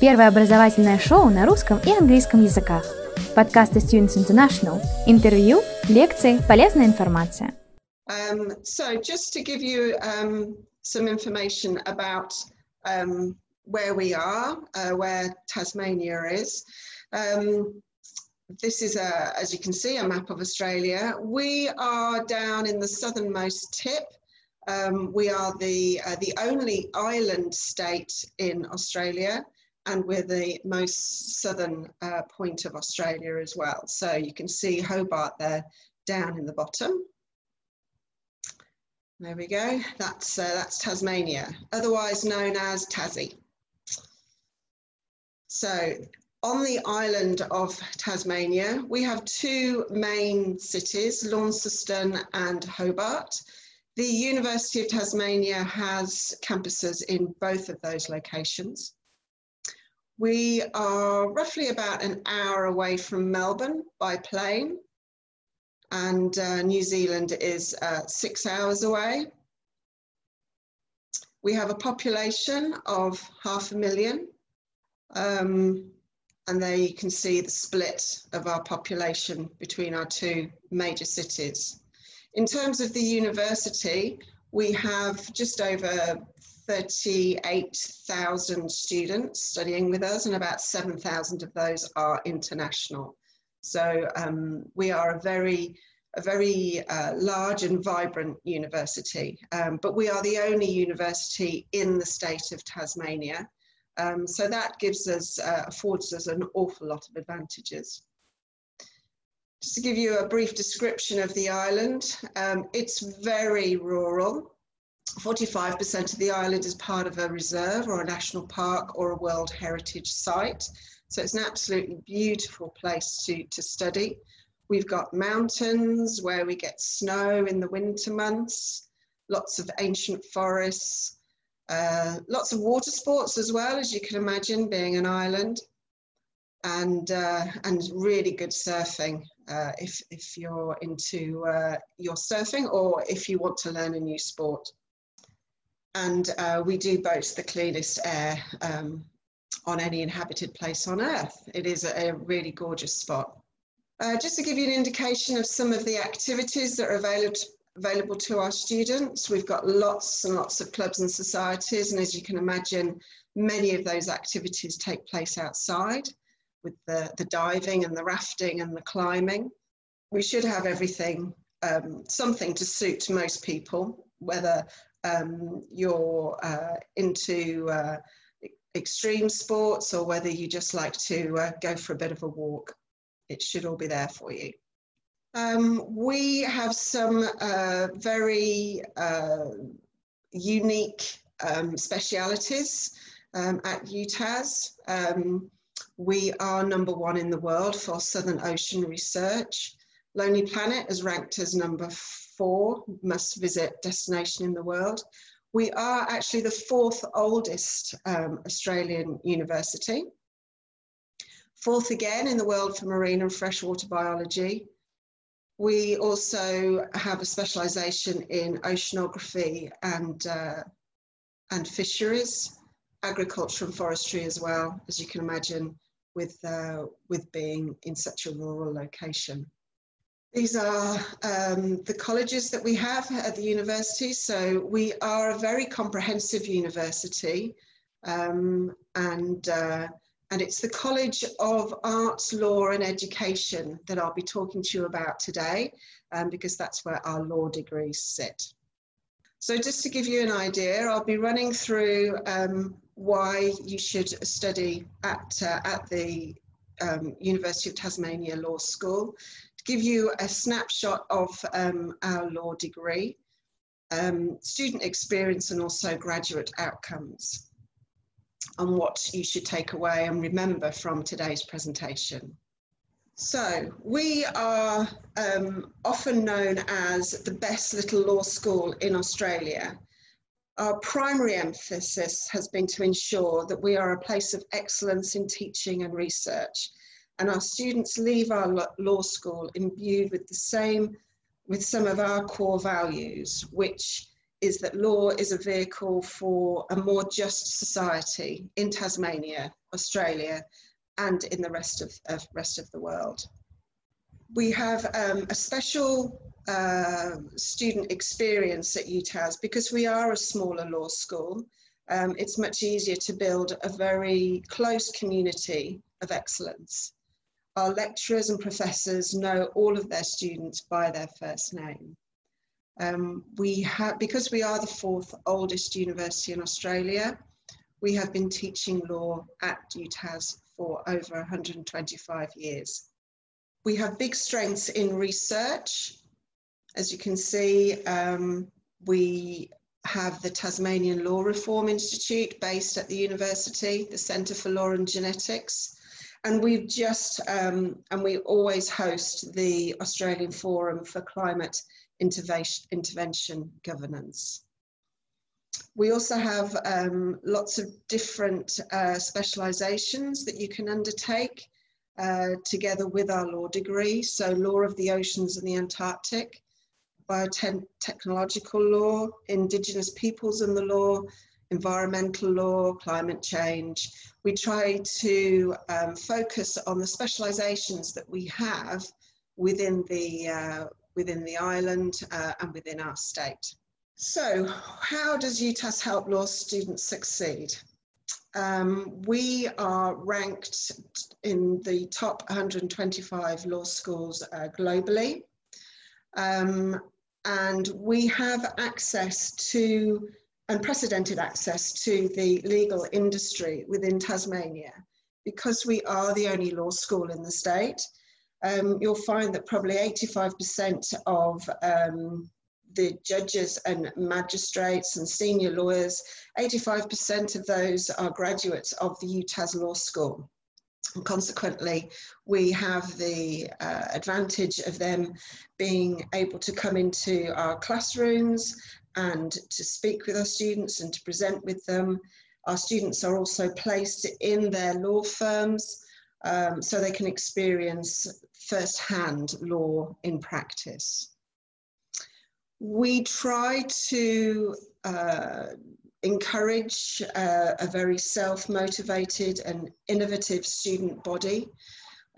Первое образовательное шоу на русском и английском языках. Подкасты Students International. Интервью, лекции, полезная информация. Um, so just to give you um, some information about um, where we are, uh, where Tasmania is. Um, this is, a, as you can see, a map of Australia. We are down in the southernmost tip. Um, we are the, uh, the only island state in Australia and we're the most southern uh, point of Australia as well. So you can see Hobart there down in the bottom. There we go, that's, uh, that's Tasmania, otherwise known as Tassie. So on the island of Tasmania, we have two main cities, Launceston and Hobart. The University of Tasmania has campuses in both of those locations. We are roughly about an hour away from Melbourne by plane, and uh, New Zealand is uh, six hours away. We have a population of half a million, um, and there you can see the split of our population between our two major cities. In terms of the university, we have just over 38,000 students studying with us and about 7,000 of those are international. So um, we are a very, a very uh, large and vibrant university, um, but we are the only university in the state of Tasmania. Um, so that gives us, uh, affords us an awful lot of advantages. Just to give you a brief description of the island, um, it's very rural. 45% of the island is part of a reserve or a national park or a World Heritage Site. So it's an absolutely beautiful place to, to study. We've got mountains where we get snow in the winter months, lots of ancient forests, uh, lots of water sports as well, as you can imagine, being an island, and, uh, and really good surfing uh, if, if you're into uh, your surfing or if you want to learn a new sport and uh, we do boast the cleanest air um, on any inhabited place on earth. It is a, a really gorgeous spot. Uh, just to give you an indication of some of the activities that are available to, available to our students, we've got lots and lots of clubs and societies, and as you can imagine, many of those activities take place outside with the, the diving and the rafting and the climbing. We should have everything, um, something to suit most people, whether um, you're uh, into uh, extreme sports or whether you just like to uh, go for a bit of a walk. It should all be there for you. Um, we have some uh, very uh, unique um, specialities um, at UTAS. Um, we are number one in the world for Southern Ocean research. Lonely Planet is ranked as number four must visit destination in the world. We are actually the fourth oldest um, Australian university. Fourth again in the world for marine and freshwater biology. We also have a specialisation in oceanography and, uh, and fisheries, agriculture and forestry as well, as you can imagine, with, uh, with being in such a rural location. These are um, the colleges that we have at the university. So we are a very comprehensive university um, and, uh, and it's the College of Arts, Law and Education that I'll be talking to you about today um, because that's where our law degrees sit. So just to give you an idea, I'll be running through um, why you should study at, uh, at the um, University of Tasmania Law School give you a snapshot of um, our law degree, um, student experience and also graduate outcomes and what you should take away and remember from today's presentation. So we are um, often known as the best little law school in Australia. Our primary emphasis has been to ensure that we are a place of excellence in teaching and research and our students leave our law school imbued with the same, with some of our core values, which is that law is a vehicle for a more just society in Tasmania, Australia, and in the rest of, of rest of the world. We have um, a special uh, student experience at UTAS because we are a smaller law school. Um, it's much easier to build a very close community of excellence. Our lecturers and professors know all of their students by their first name. Um, we have, because we are the fourth oldest university in Australia, we have been teaching law at UTAS for over 125 years. We have big strengths in research. As you can see, um, we have the Tasmanian Law Reform Institute based at the university, the Centre for Law and Genetics. And we've just, um, and we always host the Australian Forum for Climate intervention, intervention governance. We also have um, lots of different uh, specializations that you can undertake uh, together with our law degree. So law of the oceans and the Antarctic, biotechnological law, indigenous peoples and the law, environmental law, climate change. We try to um, focus on the specializations that we have within the, uh, within the island uh, and within our state. So how does UTAS help law students succeed? Um, we are ranked in the top 125 law schools uh, globally. Um, and we have access to unprecedented access to the legal industry within Tasmania because we are the only law school in the state um, you'll find that probably 85% of um, the judges and magistrates and senior lawyers, 85% of those are graduates of the UTAS Law School. And consequently, we have the uh, advantage of them being able to come into our classrooms and to speak with our students and to present with them. Our students are also placed in their law firms um, so they can experience first-hand law in practice. We try to uh, encourage uh, a very self-motivated and innovative student body.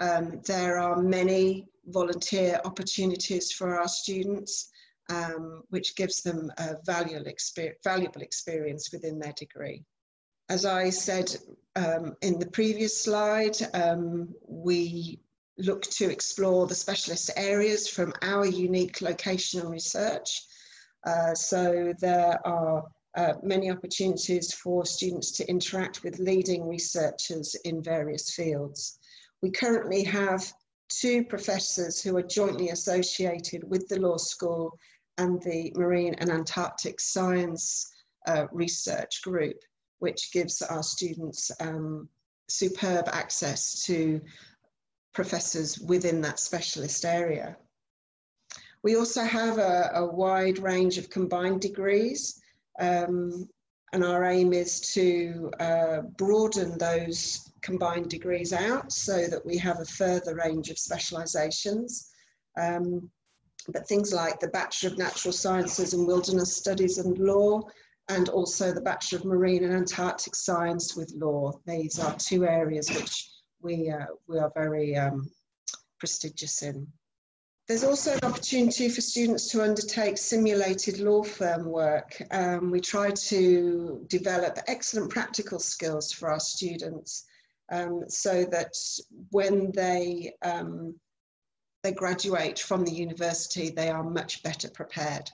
Um, there are many volunteer opportunities for our students, um, which gives them a valuable, exper valuable experience within their degree. As I said um, in the previous slide, um, we look to explore the specialist areas from our unique location and research. Uh, so there are uh, many opportunities for students to interact with leading researchers in various fields. We currently have two professors who are jointly associated with the law school and the Marine and Antarctic Science uh, Research Group which gives our students um, superb access to professors within that specialist area. We also have a, a wide range of combined degrees um, and our aim is to uh, broaden those combined degrees out so that we have a further range of specialisations. Um, but things like the Bachelor of Natural Sciences and Wilderness Studies and Law and also the Bachelor of Marine and Antarctic Science with law. These are two areas which we, uh, we are very um, prestigious in. There's also an opportunity for students to undertake simulated law firm work. Um, we try to develop excellent practical skills for our students um, so that when they, um, they graduate from the university, they are much better prepared.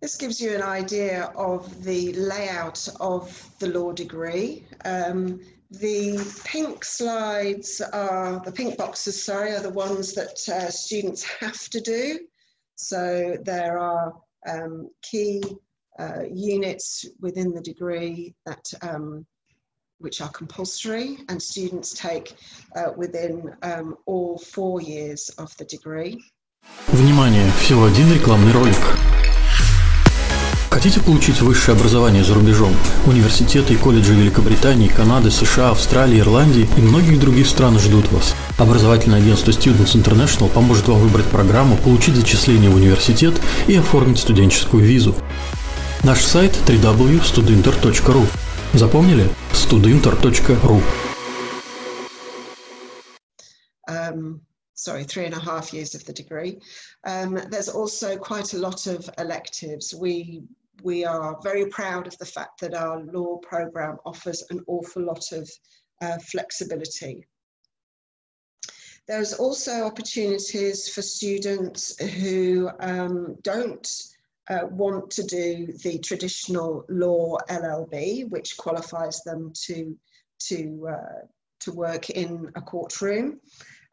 This gives you an idea of the layout of the law degree. Um, the pink slides are, the pink boxes, sorry, are the ones that uh, students have to do. So there are um, key uh, units within the degree that um, which are compulsory and students take uh, within um, all four years of the degree. Внимание, всего один рекламный ролик. Хотите получить высшее образование за рубежом? Университеты и колледжи Великобритании, Канады, США, Австралии, Ирландии и многих других стран ждут вас. Образовательное агентство Students International поможет вам выбрать программу, получить зачисление в университет и оформить студенческую визу. Наш сайт www.studinter.ru. Запомнили? studinter.ru. Um, sorry, three and a half years of the degree. Um, there's also quite a lot of electives. We we are very proud of the fact that our law program offers an awful lot of uh, flexibility. There's also opportunities for students who um, don't uh, want to do the traditional law LLB, which qualifies them to, to, uh, to work in a courtroom.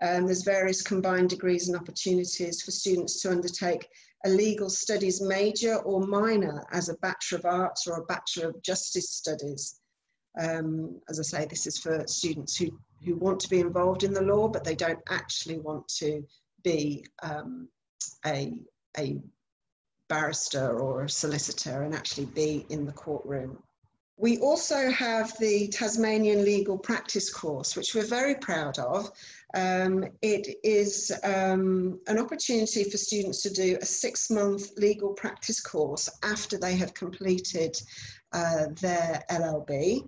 Um, there's various combined degrees and opportunities for students to undertake a legal studies major or minor as a Bachelor of Arts or a Bachelor of Justice Studies. Um, as I say, this is for students who, who want to be involved in the law, but they don't actually want to be um, a, a barrister or solicitor and actually be in the courtroom. We also have the Tasmanian Legal Practice course, which we're very proud of. Um, it is um, an opportunity for students to do a six month legal practice course after they have completed uh, their LLB.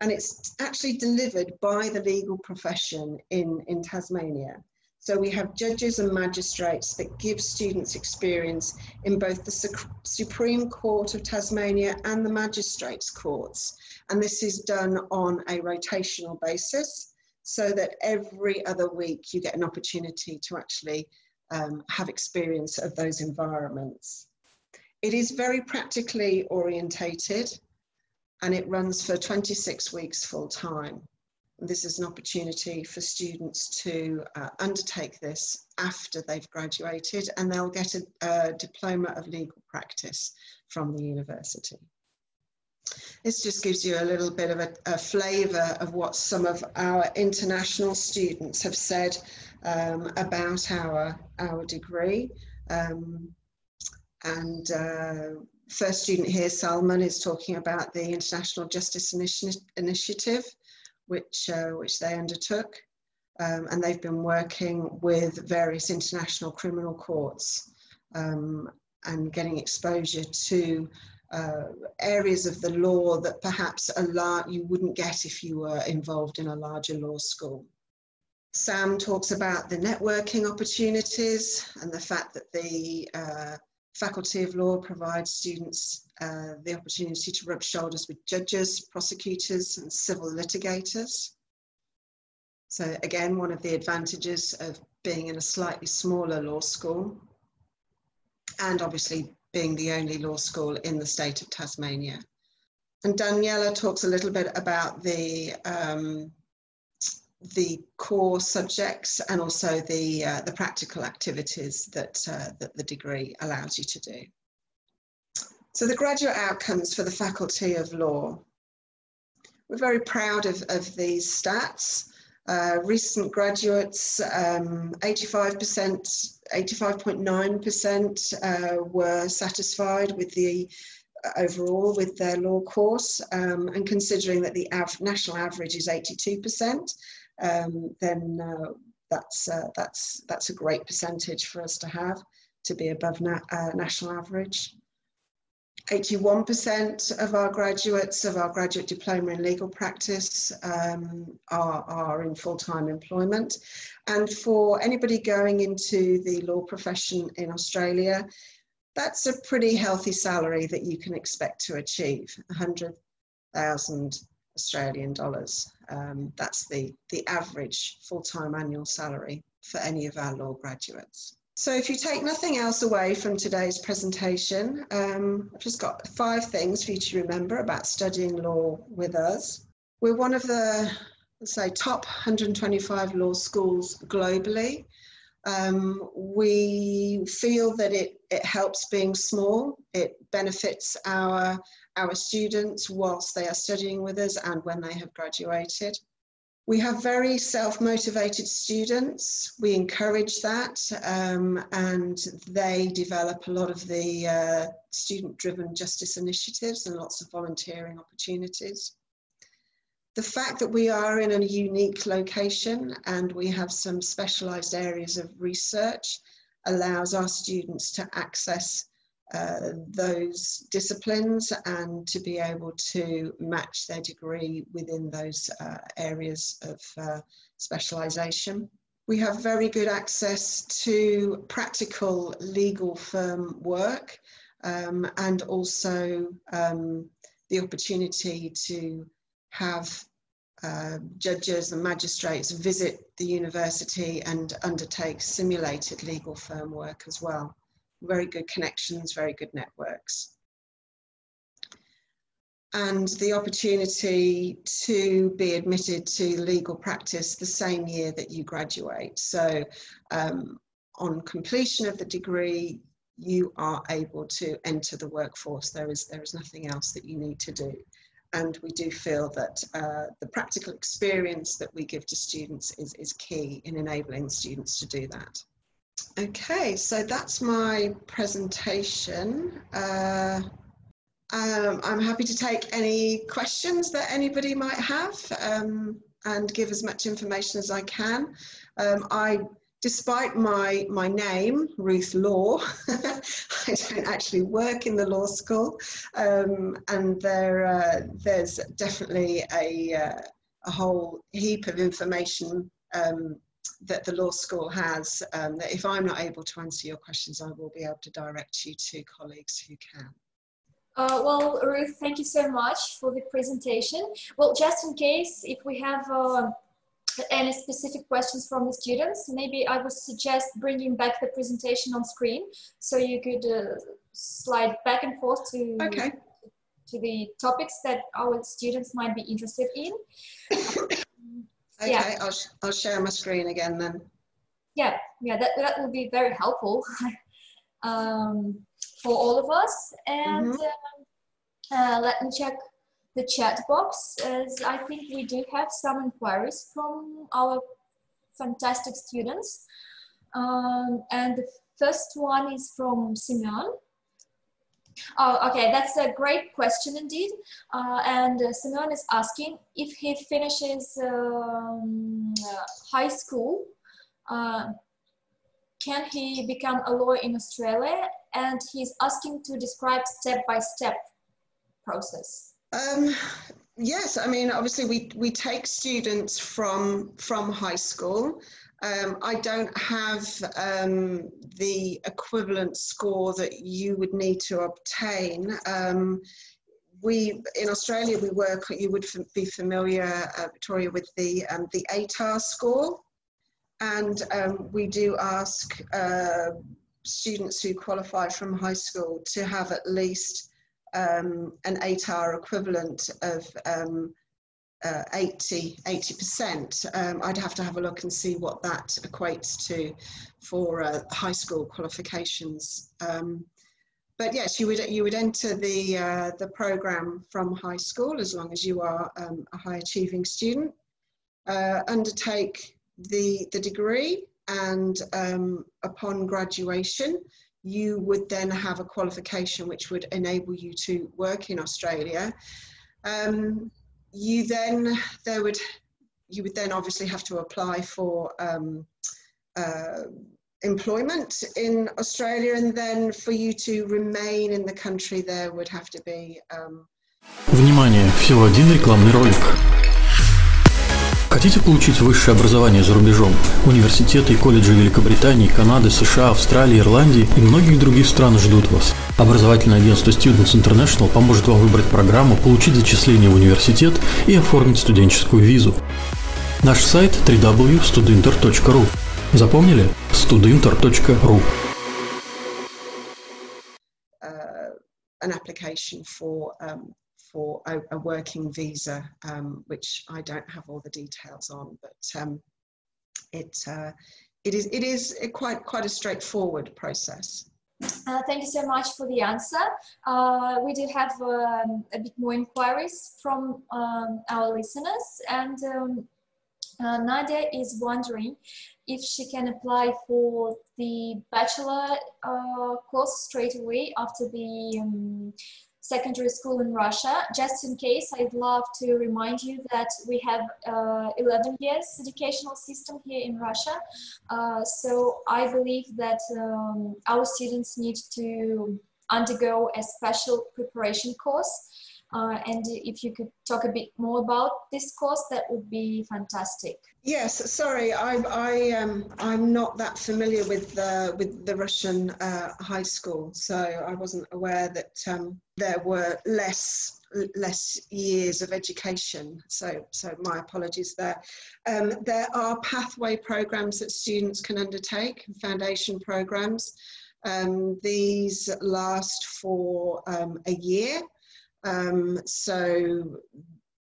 And it's actually delivered by the legal profession in, in Tasmania. So we have judges and magistrates that give students experience in both the Supreme Court of Tasmania and the Magistrates Courts. And this is done on a rotational basis so that every other week you get an opportunity to actually um, have experience of those environments. It is very practically orientated and it runs for 26 weeks full time. This is an opportunity for students to uh, undertake this after they've graduated and they'll get a, a diploma of legal practice from the university. This just gives you a little bit of a, a flavour of what some of our international students have said um, about our, our degree. Um, and uh, first student here, Salman, is talking about the International Justice Initi Initiative which, uh, which they undertook. Um, and they've been working with various international criminal courts um, and getting exposure to uh, areas of the law that perhaps a lot you wouldn't get if you were involved in a larger law school. Sam talks about the networking opportunities and the fact that the uh, Faculty of Law provides students uh, the opportunity to rub shoulders with judges, prosecutors, and civil litigators. So, again, one of the advantages of being in a slightly smaller law school, and obviously being the only law school in the state of Tasmania. And Daniela talks a little bit about the um, the core subjects and also the, uh, the practical activities that, uh, that the degree allows you to do. So the graduate outcomes for the Faculty of Law. We're very proud of, of these stats. Uh, recent graduates, 85%, um, 85.9% uh, were satisfied with the uh, overall with their law course um, and considering that the av national average is 82%, um, then uh, that's, uh, that's, that's a great percentage for us to have to be above na uh, national average. 81% of our graduates of our graduate diploma in legal practice um, are, are in full-time employment. And for anybody going into the law profession in Australia, that's a pretty healthy salary that you can expect to achieve, 100,000 Australian dollars. Um, that's the, the average full-time annual salary for any of our law graduates. So if you take nothing else away from today's presentation, um, I've just got five things for you to remember about studying law with us. We're one of the, let's say, top 125 law schools globally. Um, we feel that it, it helps being small. It benefits our our students whilst they are studying with us and when they have graduated. We have very self-motivated students. We encourage that um, and they develop a lot of the uh, student-driven justice initiatives and lots of volunteering opportunities. The fact that we are in a unique location and we have some specialised areas of research allows our students to access uh, those disciplines and to be able to match their degree within those uh, areas of uh, specialisation. We have very good access to practical legal firm work um, and also um, the opportunity to have uh, judges and magistrates visit the university and undertake simulated legal firm work as well. Very good connections, very good networks. And the opportunity to be admitted to legal practice the same year that you graduate. So um, on completion of the degree, you are able to enter the workforce. There is, there is nothing else that you need to do. And we do feel that uh, the practical experience that we give to students is, is key in enabling students to do that. Okay, so that's my presentation. Uh, um, I'm happy to take any questions that anybody might have um, and give as much information as I can. Um, I despite my, my name, Ruth Law, I don't actually work in the law school, um, and there, uh, there's definitely a, uh, a whole heap of information um, that the law school has um, that if I'm not able to answer your questions, I will be able to direct you to colleagues who can. Uh, well, Ruth, thank you so much for the presentation. Well, just in case, if we have uh, any specific questions from the students, maybe I would suggest bringing back the presentation on screen so you could uh, slide back and forth to, okay. to the topics that our students might be interested in. okay, yeah. I'll, I'll share my screen again then. Yeah, yeah, that, that will be very helpful um, for all of us. And mm -hmm. uh, let me check the chat box as I think we do have some inquiries from our fantastic students. Um, and the first one is from Simeon. Oh, okay, that's a great question indeed. Uh, and uh, Simeon is asking if he finishes um, uh, high school, uh, can he become a lawyer in Australia? And he's asking to describe step-by-step -step process. Um, yes, I mean, obviously we, we take students from, from high school. Um, I don't have um, the equivalent score that you would need to obtain. Um, we in Australia we work. You would be familiar, uh, Victoria, with the um, the ATAR score, and um, we do ask uh, students who qualify from high school to have at least um, an ATAR equivalent of uh, 80, 80%. Um, I'd have to have a look and see what that equates to for uh, high school qualifications. Um, but yes, you would, you would enter the, uh, the program from high school as long as you are um, a high achieving student, uh, undertake the, the degree and um, upon graduation, you would then have a qualification which would enable you to work in Australia. Um, you then there would you would then obviously have to apply for um, uh, employment in Australia, and then for you to remain in the country, there would have to be. Um, Внимание! Всего один рекламный ролик. Хотите получить высшее образование за рубежом? Университеты и колледжи Великобритании, Канады, США, Австралии, Ирландии и многих других стран ждут вас. Образовательное агентство Students International поможет вам выбрать программу, получить зачисление в университет и оформить студенческую визу. Наш сайт www.studinter.ru Запомнили? studinter.ru uh, an application for um, for a, a working visa, um, which I don't have all the details on, but um, it, uh, it is, it is quite, quite a straightforward process. Uh, thank you so much for the answer. Uh, we do have um, a bit more inquiries from um, our listeners and um, uh, Nadia is wondering if she can apply for the bachelor uh, course straight away after the um, secondary school in Russia. Just in case, I'd love to remind you that we have uh, 11 years educational system here in Russia. Uh, so I believe that um, our students need to undergo a special preparation course. Uh, and if you could talk a bit more about this course, that would be fantastic. Yes, sorry, I, I um, I'm not that familiar with the with the Russian uh, high school, so I wasn't aware that um, there were less less years of education. So, so my apologies there. Um, there are pathway programs that students can undertake, foundation programs. Um, these last for um, a year. Um, so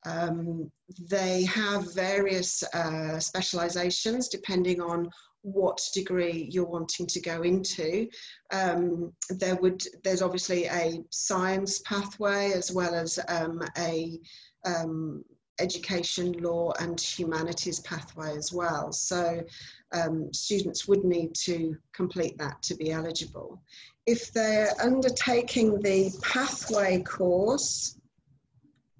um, they have various uh, specializations depending on what degree you're wanting to go into. Um, there would there's obviously a science pathway as well as um, a um, education law and humanities pathway as well. So um, students would need to complete that to be eligible. If they're undertaking the pathway course,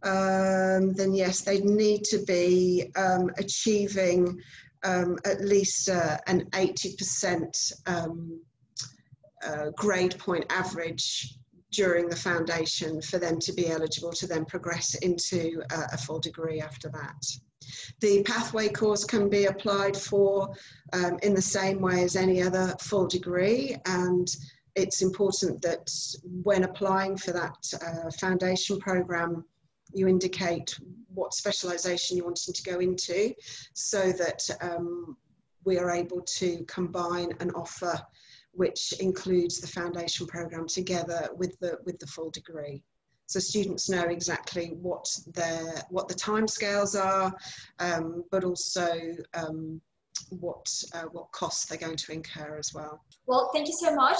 um, then yes, they need to be um, achieving um, at least uh, an 80% um, uh, grade point average during the foundation for them to be eligible to then progress into uh, a full degree after that. The pathway course can be applied for um, in the same way as any other full degree and it's important that when applying for that uh, foundation program you indicate what specialisation you're wanting to go into so that um, we are able to combine an offer which includes the foundation program together with the, with the full degree. So students know exactly what their what the timescales are, um, but also um, what uh, what costs they're going to incur as well. Well, thank you so much.